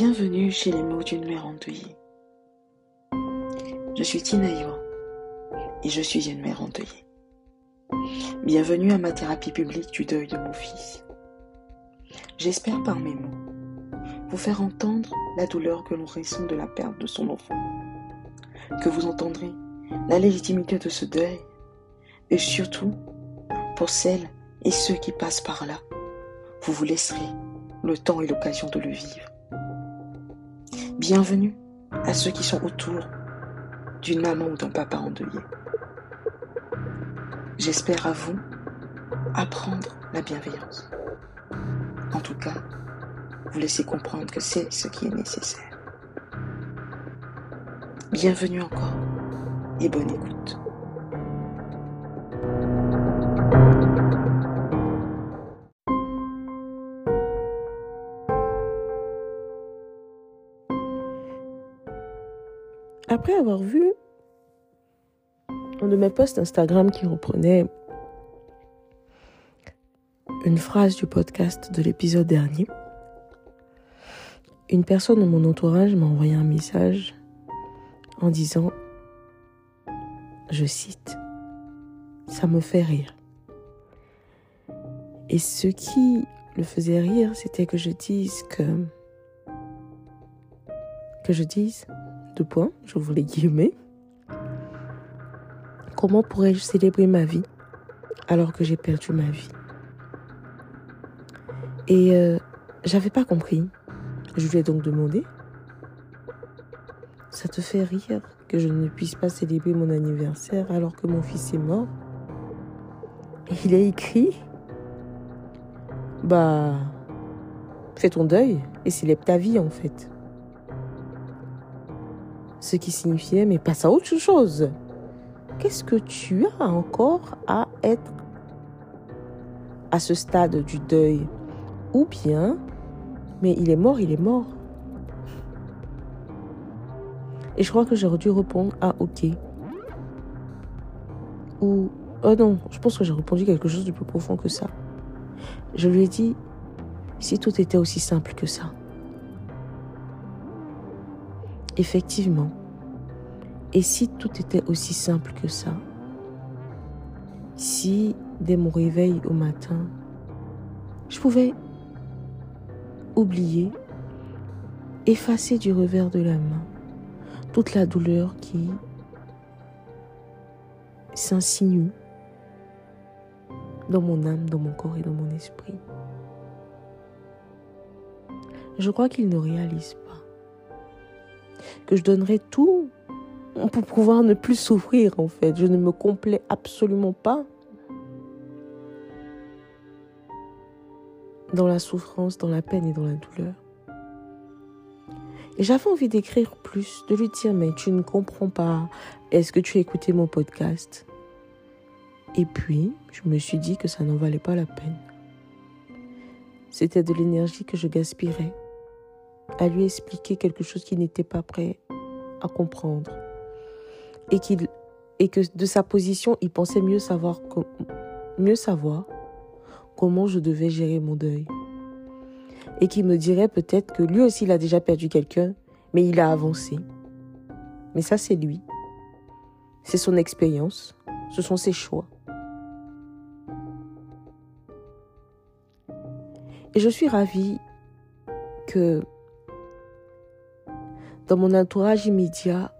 Bienvenue chez les mots d'une mère endeuillée. Je suis Tinaïwa et je suis une mère endeuillée. Bienvenue à ma thérapie publique du deuil de mon fils. J'espère par mes mots vous faire entendre la douleur que l'on ressent de la perte de son enfant, que vous entendrez la légitimité de ce deuil et surtout pour celles et ceux qui passent par là, vous vous laisserez le temps et l'occasion de le vivre. Bienvenue à ceux qui sont autour d'une maman ou d'un papa endeuillé. J'espère à vous apprendre la bienveillance. En tout cas, vous laisser comprendre que c'est ce qui est nécessaire. Bienvenue encore et bonne écoute. Après avoir vu un de mes posts Instagram qui reprenait une phrase du podcast de l'épisode dernier, une personne de mon entourage m'a envoyé un message en disant, je cite, ça me fait rire. Et ce qui le faisait rire, c'était que je dise que, que je dise, deux points, je voulais guillemets, comment pourrais-je célébrer ma vie alors que j'ai perdu ma vie? Et euh, j'avais pas compris. Je lui ai donc demandé. Ça te fait rire que je ne puisse pas célébrer mon anniversaire alors que mon fils est mort? Il a écrit. Bah, fais ton deuil et célèbre ta vie en fait. Ce qui signifiait Mais passe à autre chose. Qu'est-ce que tu as encore à être à ce stade du deuil? Ou bien mais il est mort, il est mort. Et je crois que j'aurais dû répondre à OK. Ou oh non, je pense que j'ai répondu quelque chose de plus profond que ça. Je lui ai dit si tout était aussi simple que ça. Effectivement. Et si tout était aussi simple que ça? Si dès mon réveil au matin, je pouvais oublier, effacer du revers de la main toute la douleur qui s'insinue dans mon âme, dans mon corps et dans mon esprit. Je crois qu'il ne réalise pas que je donnerai tout pour pouvoir ne plus souffrir en fait. Je ne me complais absolument pas dans la souffrance, dans la peine et dans la douleur. J'avais envie d'écrire plus, de lui dire, mais tu ne comprends pas, est-ce que tu as écouté mon podcast? Et puis, je me suis dit que ça n'en valait pas la peine. C'était de l'énergie que je gaspillerais à lui expliquer quelque chose qu'il n'était pas prêt à comprendre. Et, qu'il, que de sa position, il pensait mieux savoir, mieux savoir comment je devais gérer mon deuil. Et qui me dirait peut-être que lui aussi il a déjà perdu quelqu'un, mais il a avancé. Mais ça c'est lui. C'est son expérience, ce sont ses choix. Et je suis ravie que dans mon entourage immédiat,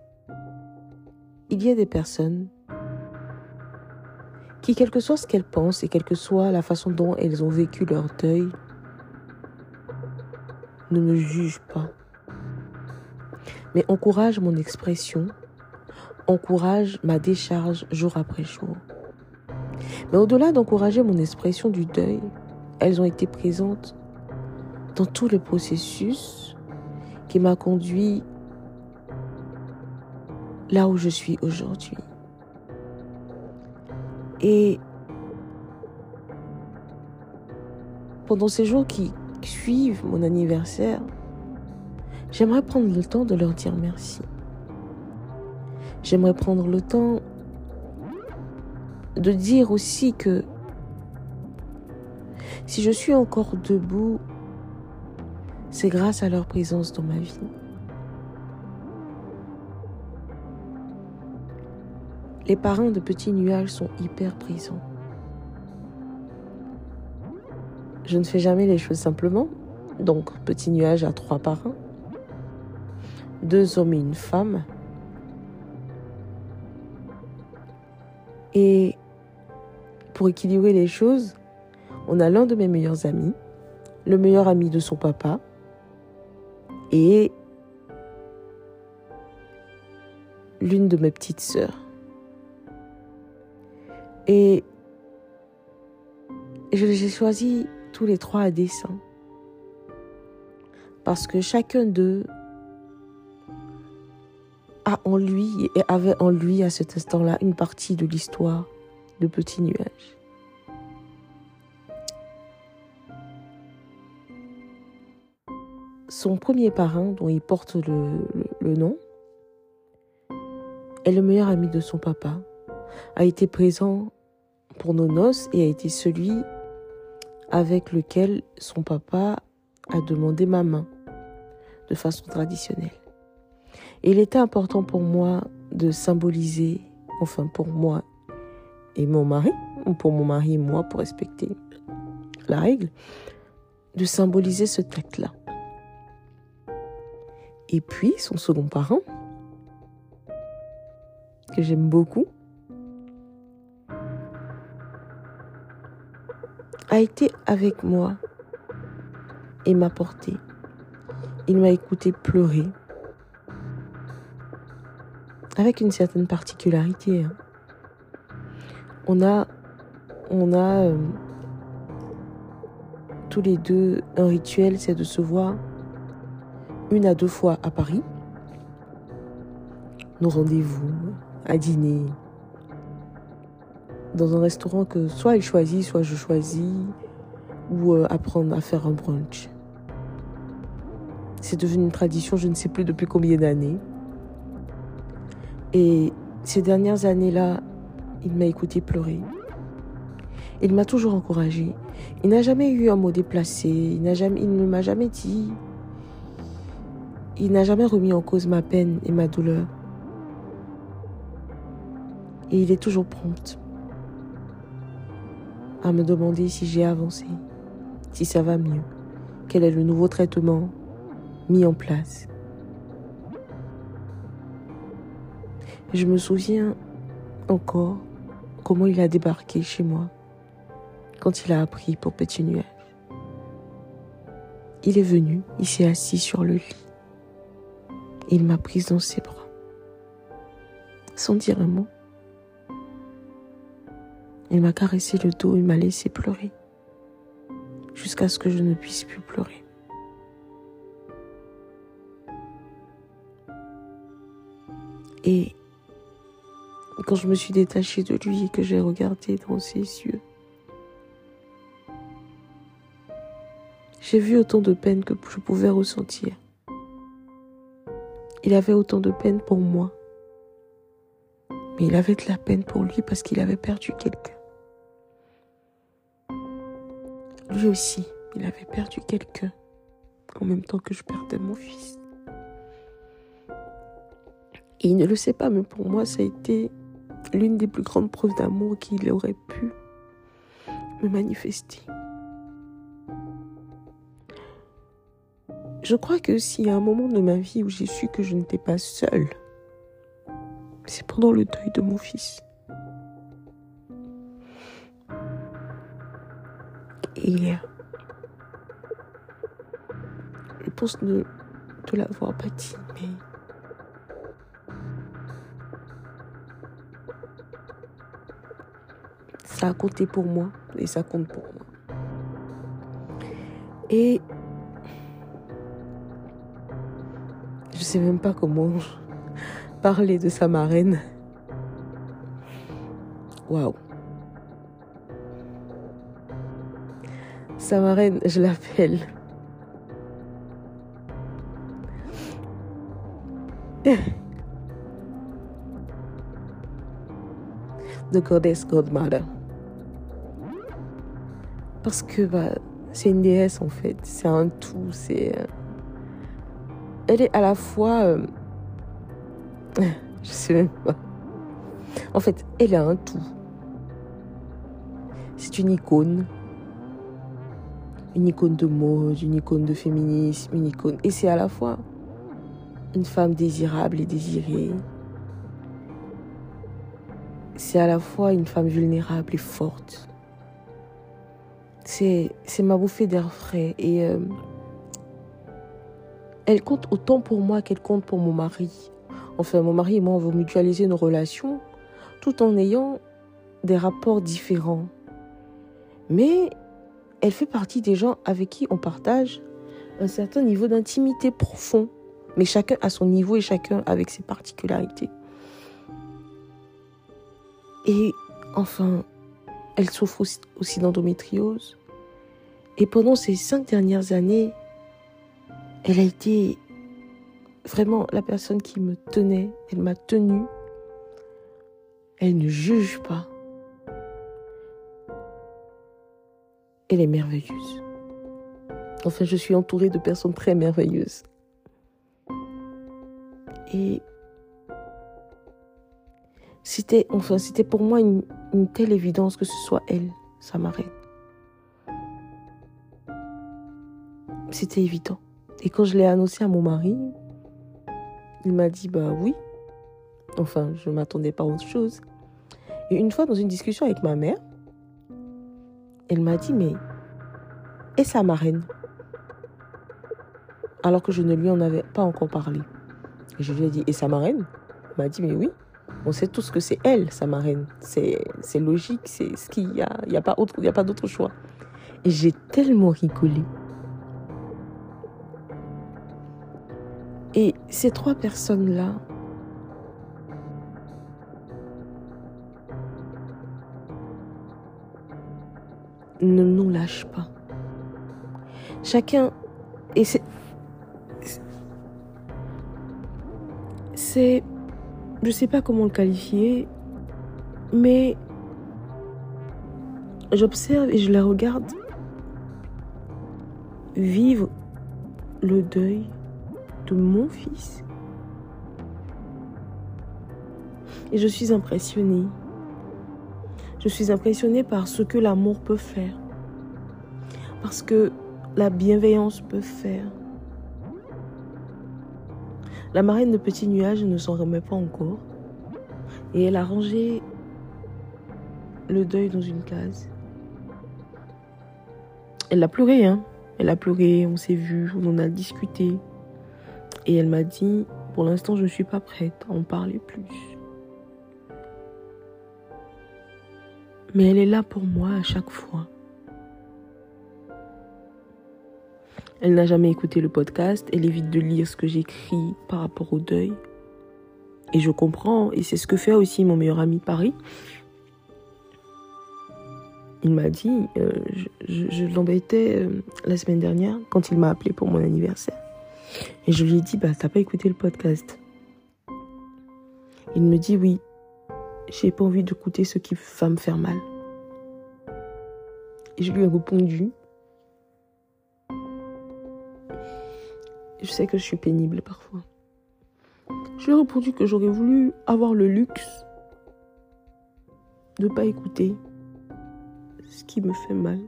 il y ait des personnes qui, quel que soit ce qu'elles pensent et quelle que soit la façon dont elles ont vécu leur deuil, ne me jugent pas, mais encouragent mon expression, encouragent ma décharge jour après jour. Mais au-delà d'encourager mon expression du deuil, elles ont été présentes dans tout le processus qui m'a conduit là où je suis aujourd'hui. Et pendant ces jours qui suivent mon anniversaire, j'aimerais prendre le temps de leur dire merci. J'aimerais prendre le temps de dire aussi que si je suis encore debout, c'est grâce à leur présence dans ma vie. Les parents de petits nuages sont hyper présents. Je ne fais jamais les choses simplement. Donc, petit nuage à trois parents. Deux hommes et une femme. Et pour équilibrer les choses, on a l'un de mes meilleurs amis, le meilleur ami de son papa, et l'une de mes petites sœurs. Et j'ai choisi tous les trois à dessein. Parce que chacun d'eux a en lui et avait en lui à cet instant-là une partie de l'histoire de Petit Nuage. Son premier parrain, dont il porte le, le nom, est le meilleur ami de son papa, a été présent pour nos noces et a été celui avec lequel son papa a demandé ma main de façon traditionnelle. Et il était important pour moi de symboliser, enfin pour moi et mon mari, ou pour mon mari et moi pour respecter la règle, de symboliser ce acte-là. Et puis son second parent, que j'aime beaucoup, a été avec moi et m'a porté. Il m'a écouté pleurer avec une certaine particularité. Hein. On a, on a euh, tous les deux un rituel, c'est de se voir une à deux fois à Paris. Nos rendez-vous à dîner, dans un restaurant que soit il choisit, soit je choisis, ou euh, apprendre à faire un brunch. C'est devenu une tradition, je ne sais plus depuis combien d'années. Et ces dernières années-là, il m'a écouté pleurer. Il m'a toujours encouragé. Il n'a jamais eu un mot déplacé. Il, n'a jamais, il ne m'a jamais dit. Il n'a jamais remis en cause ma peine et ma douleur. Et il est toujours prompt à me demander si j'ai avancé, si ça va mieux, quel est le nouveau traitement mis en place. Je me souviens encore comment il a débarqué chez moi quand il a appris pour Petit Nuage. Il est venu, il s'est assis sur le lit. Il m'a prise dans ses bras, sans dire un mot. Il m'a caressé le dos et m'a laissé pleurer jusqu'à ce que je ne puisse plus pleurer. Et quand je me suis détachée de lui et que j'ai regardé dans ses yeux, j'ai vu autant de peine que je pouvais ressentir. Il avait autant de peine pour moi, mais il avait de la peine pour lui parce qu'il avait perdu quelqu'un. Lui aussi, il avait perdu quelqu'un en même temps que je perdais mon fils. Il ne le sait pas, mais pour moi, ça a été l'une des plus grandes preuves d'amour qu'il aurait pu me manifester. Je crois que s'il y a un moment de ma vie où j'ai su que je n'étais pas seule, c'est pendant le deuil de mon fils. Et je pense de, de l'avoir bâti, mais ça a compté pour moi et ça compte pour moi. Et je sais même pas comment parler de sa marraine. Waouh. Sa marraine, je l'appelle. The goddess godmother. Parce que bah, c'est une déesse en fait. C'est un tout. C'est. Euh, elle est à la fois. Euh, je sais même pas. En fait, elle a un tout. C'est une icône. Une icône de mode, une icône de féminisme, une icône. Et c'est à la fois une femme désirable et désirée. C'est à la fois une femme vulnérable et forte. C'est, ma bouffée d'air frais. Et euh, elle compte autant pour moi qu'elle compte pour mon mari. Enfin, mon mari et moi, on veut mutualiser nos relations tout en ayant des rapports différents. Mais elle fait partie des gens avec qui on partage un certain niveau d'intimité profond, mais chacun à son niveau et chacun avec ses particularités. Et enfin, elle souffre aussi d'endométriose. Et pendant ces cinq dernières années, elle a été vraiment la personne qui me tenait, elle m'a tenue. Elle ne juge pas. Elle est merveilleuse. Enfin, je suis entourée de personnes très merveilleuses. Et c'était, enfin, c'était pour moi une, telle évidence que ce soit elle, sa marraine. C'était évident. Et quand je l'ai annoncé à mon mari, il m'a dit bah oui. Enfin, je ne m'attendais pas à autre chose. Et une fois dans une discussion avec ma mère, elle m'a dit, mais et sa marraine? Alors que je ne lui en avais pas encore parlé. Je lui ai dit, et sa marraine? Elle m'a dit, mais oui, on sait tous que c'est elle, sa marraine. C'est logique, c'est ce qu'il y a. Il n'y a pas, a pas d'autre choix. Et j'ai tellement rigolé. Et ces trois personnes-là, ne nous lâche pas. Chacun, et c'est, c'est, je sais pas comment le qualifier, mais j'observe et je la regarde vivre le deuil de mon fils. Et je suis impressionnée. Je suis impressionnée par ce que l'amour peut faire. Parce que la bienveillance peut faire. La marraine de Petit Nuage ne s'en remet pas encore. Et elle a rangé le deuil dans une case. Elle a pleuré, hein. Elle a pleuré, on s'est vu, on en a discuté. Et elle m'a dit, pour l'instant, je ne suis pas prête à en parler plus. Mais elle est là pour moi à chaque fois. Elle n'a jamais écouté le podcast, elle évite de lire ce que j'écris par rapport au deuil. Et je comprends, et c'est ce que fait aussi mon meilleur ami de Paris. Il m'a dit, euh, je, l'embêtais euh, la semaine dernière quand il m'a appelé pour mon anniversaire. Et je lui ai dit, bah t'as pas écouté le podcast. Il me dit oui, j'ai pas envie d'écouter ce qui va me faire mal. Et je lui ai répondu. Je sais que je suis pénible parfois. Je lui ai répondu que j'aurais voulu avoir le luxe de ne pas écouter ce qui me fait mal.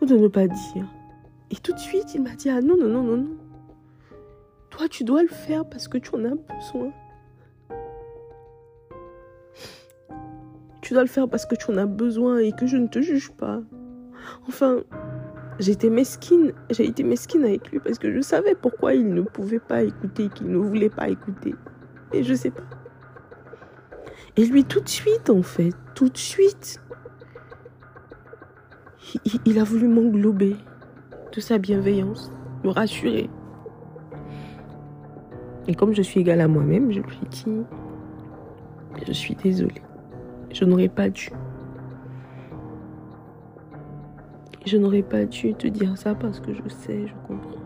Ou de ne pas dire. Et tout de suite, il m'a dit, ah non, non, non, non, non. Toi, tu dois le faire parce que tu en as besoin. Tu dois le faire parce que tu en as besoin et que je ne te juge pas. Enfin, j'étais mesquine, j'ai été mesquine avec lui parce que je savais pourquoi il ne pouvait pas écouter, qu'il ne voulait pas écouter. Et je sais pas. Et lui, tout de suite, en fait, tout de suite, il, il a voulu m'englober de sa bienveillance, me rassurer. Et comme je suis égale à moi-même, je lui ai dit, je suis désolée. Je n'aurais pas dû. Je n'aurais pas dû te dire ça parce que je sais, je comprends.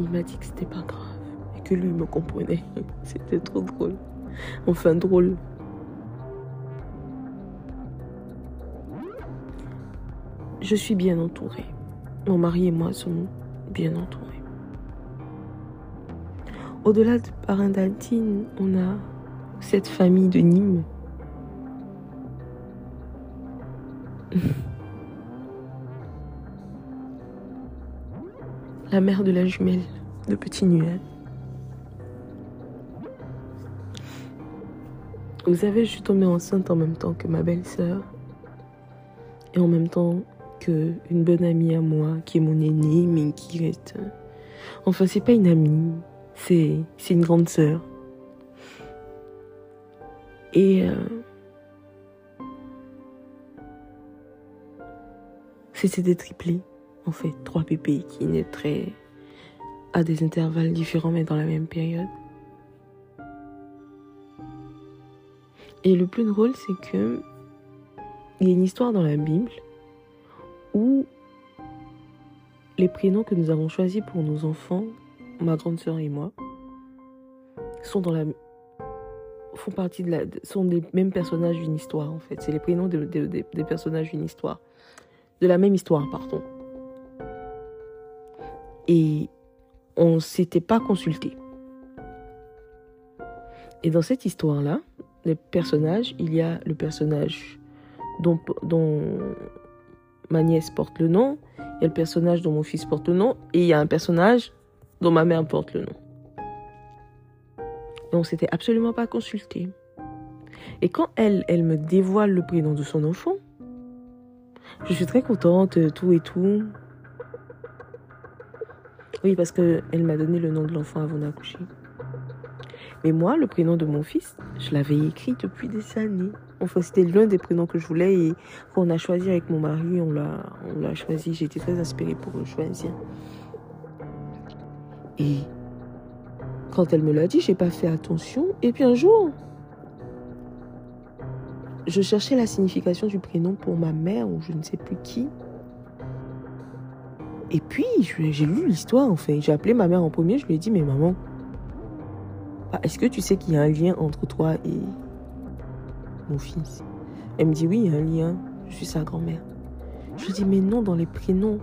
Il m'a dit que c'était pas grave et que lui me comprenait. C'était trop drôle. Enfin drôle. je suis bien entourée. Mon mari et moi sommes bien entourés. Au-delà de parrain d'Altine, on a cette famille de Nîmes. la mère de la jumelle de Petit Nuel. Vous savez, je suis tombée enceinte en même temps que ma belle-sœur et en même temps que une bonne amie à moi qui est mon aînée mais qui reste. Enfin, c'est pas une amie, c'est une grande sœur. Et euh, c'était des triplés en fait trois bébés qui naîtraient à des intervalles différents mais dans la même période. Et le plus drôle, c'est que il y a une histoire dans la Bible où les prénoms que nous avons choisis pour nos enfants, ma grande sœur et moi, sont dans la font partie de la sont des mêmes personnages d'une histoire en fait. C'est les prénoms des personnages d'une histoire, de la même histoire, pardon et on s'était pas consulté. Et dans cette histoire-là, les personnages, il y a le personnage dont, dont ma nièce porte le nom, il y a le personnage dont mon fils porte le nom, et il y a un personnage dont ma mère porte le nom. Et on s'était absolument pas consulté. Et quand elle, elle me dévoile le prénom de son enfant, je suis très contente, tout et tout. Oui, parce qu'elle m'a donné le nom de l'enfant avant d'accoucher. Mais moi, le prénom de mon fils, je l'avais écrit depuis des années. Enfin, c'était l'un des prénoms que je voulais et qu'on a choisi avec mon mari, on l'a choisi. J'étais très inspirée pour le choisir. Et quand elle me l'a dit, j'ai pas fait attention. Et puis un jour, je cherchais la signification du prénom pour ma mère ou je ne sais plus qui. Et puis, j'ai lu l'histoire en fait. J'ai appelé ma mère en premier, je lui ai dit, mais maman, bah, est-ce que tu sais qu'il y a un lien entre toi et mon fils? Elle me dit, oui, il y a un lien, je suis sa grand-mère. Je lui ai dit, mais non, dans les prénoms,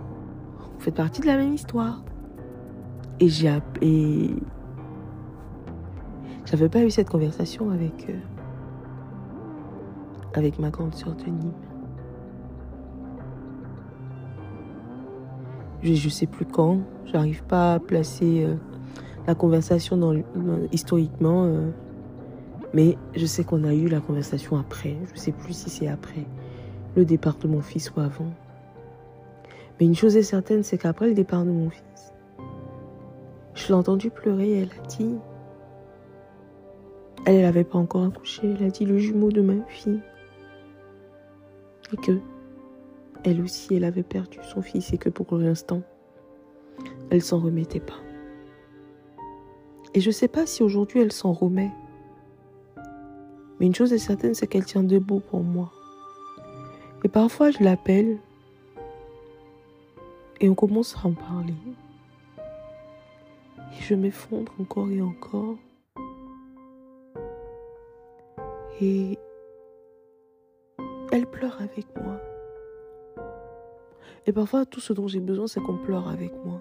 vous faites partie de la même histoire. Et. J'avais pas eu cette conversation avec, euh, avec ma grande sœur de Nîmes. je ne sais plus quand. J'arrive pas à placer euh, la conversation historiquement. Euh, mais je sais qu'on a eu la conversation après. Je sais plus si c'est après le départ de mon fils ou avant. Mais une chose est certaine, c'est qu'après le départ de mon fils, je l'ai entendu pleurer et elle a dit. Elle n'avait pas encore accouché. Elle a dit le jumeau de ma fille. Et que elle aussi, elle avait perdu son fils et que pour l'instant, elle s'en remettait pas. Et je ne sais pas si aujourd'hui elle s'en remet. Mais une chose est certaine, c'est qu'elle tient debout pour moi. Et parfois, je l'appelle et on commence à en parler. Et je m'effondre encore et encore. Et elle pleure avec moi. Et parfois, tout ce dont j'ai besoin, c'est qu'on pleure avec moi.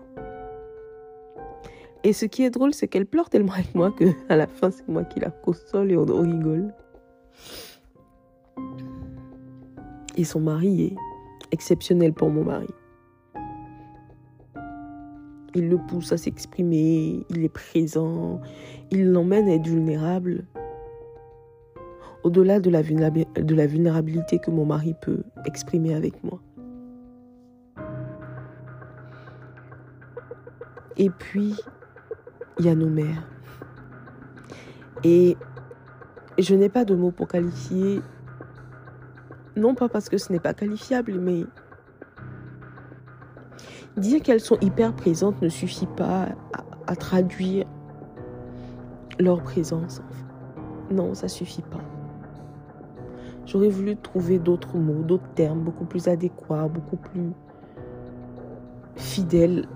Et ce qui est drôle, c'est qu'elle pleure tellement avec moi que à la fin, c'est moi qui la console et on rigole. Et son mari est exceptionnel pour mon mari. Il le pousse à s'exprimer, il est présent, il l'emmène à être vulnérable. Au-delà de la vulnérabilité que mon mari peut exprimer avec moi. Et puis, il y a nos mères. Et je n'ai pas de mots pour qualifier, non pas parce que ce n'est pas qualifiable, mais dire qu'elles sont hyper présentes ne suffit pas à, traduire leur présence. Non, ça suffit pas. J'aurais voulu trouver d'autres mots, d'autres termes beaucoup plus adéquats, beaucoup plus fidèles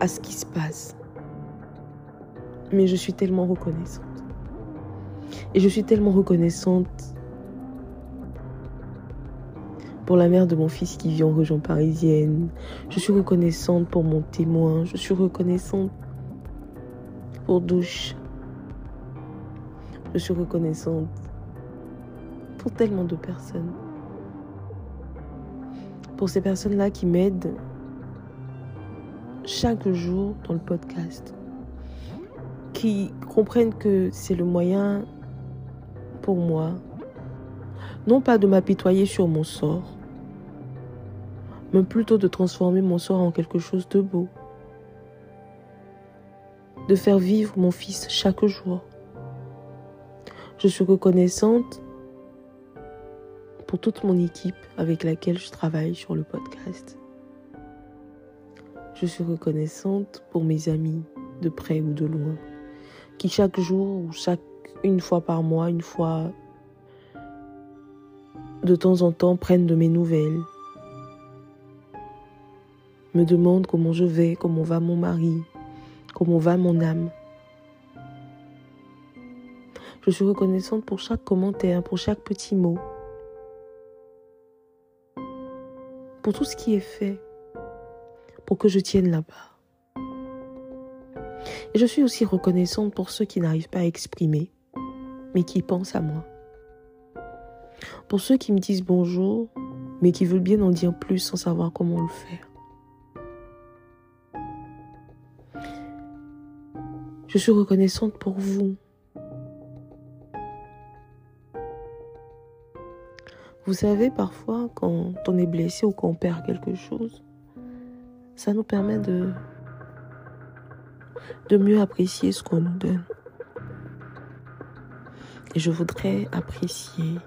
à ce qui se passe. Mais je suis tellement reconnaissante. Et je suis tellement reconnaissante pour la mère de mon fils qui vit en région parisienne. Je suis reconnaissante pour mon témoin. Je suis reconnaissante pour Douche. Je suis reconnaissante pour tellement de personnes. Pour ces personnes-là qui m'aident chaque jour dans le podcast. Qui comprennent que c'est le moyen pour moi, non pas de m'apitoyer sur mon sort, mais plutôt de transformer mon sort en quelque chose de beau. De faire vivre mon fils chaque jour. Je suis reconnaissante pour toute mon équipe avec laquelle je travaille sur le podcast. Je suis reconnaissante pour mes amis de près ou de loin qui chaque jour ou chaque une fois par mois, une fois de temps en temps prennent de mes nouvelles, me demandent comment je vais, comment va mon mari, comment va mon âme. Je suis reconnaissante pour chaque commentaire, pour chaque petit mot, pour tout ce qui est fait, pour que je tienne là-bas. Et je suis aussi reconnaissante pour ceux qui n'arrivent pas à exprimer, mais qui pensent à moi. Pour ceux qui me disent bonjour, mais qui veulent bien en dire plus sans savoir comment le faire. Je suis reconnaissante pour vous. Vous savez, parfois, quand on est blessé ou qu'on perd quelque chose, ça nous permet de, de mieux apprécier ce qu'on nous donne. Et je voudrais apprécier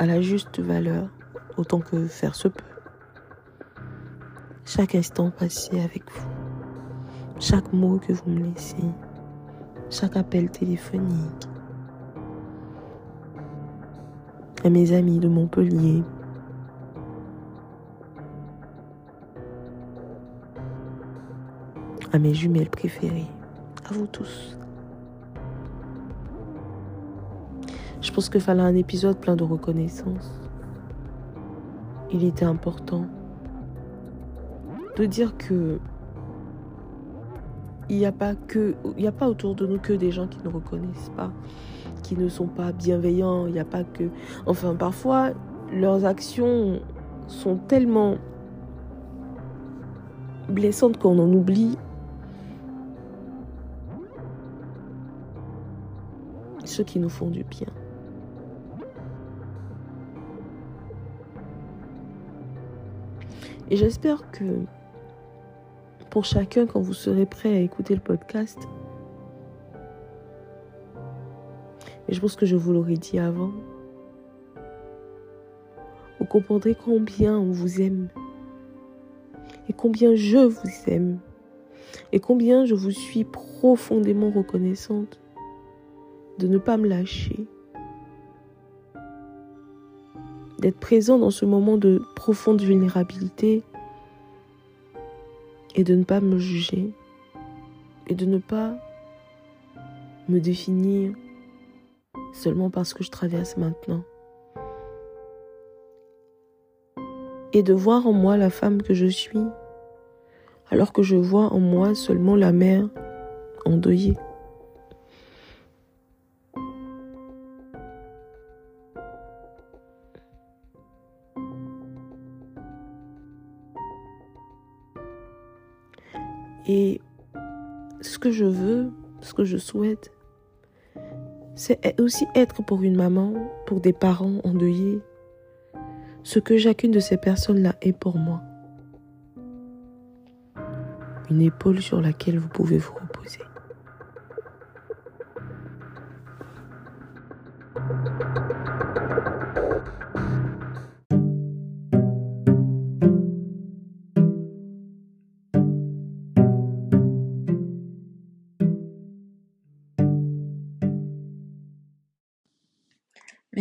à la juste valeur autant que faire se peut. Chaque instant passé avec vous, chaque mot que vous me laissez, chaque appel téléphonique, à mes amis de Montpellier, à mes jumelles préférées, à vous tous. Je pense qu'il fallait un épisode plein de reconnaissance. Il était important de dire que il n'y a pas que il a pas autour de nous que des gens qui ne reconnaissent pas, qui ne sont pas bienveillants, il n'y a pas que enfin parfois leurs actions sont tellement blessantes qu'on en oublie ceux qui nous font du bien. Et j'espère que pour chacun, quand vous serez prêt à écouter le podcast, et je pense que je vous l'aurais dit avant, vous comprendrez combien on vous aime. Et combien je vous aime. Et combien je vous suis profondément reconnaissante de ne pas me lâcher, d'être présent dans ce moment de profonde vulnérabilité et de ne pas me juger et de ne pas me définir seulement parce que je traverse maintenant. Et de voir en moi la femme que je suis, alors que je vois en moi seulement la mère endeuillée. Que je veux, ce que je souhaite, c'est aussi être pour une maman, pour des parents endeuillés, ce que chacune de ces personnes-là est pour moi. Une épaule sur laquelle vous pouvez vous reposer.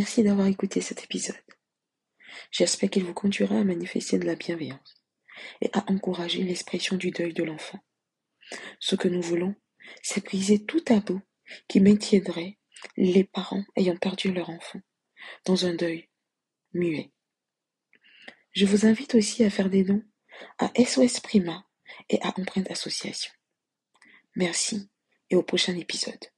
Merci d'avoir écouté cet épisode. J'espère qu'il vous conduira à manifester de la bienveillance et à encourager l'expression du deuil de l'enfant. Ce que nous voulons, c'est briser tout tabou qui maintiendrait les parents ayant perdu leur enfant dans un deuil muets. Je vous invite aussi à faire des dons à SOS Prima et à Empreinte Association. Merci et au prochain épisode.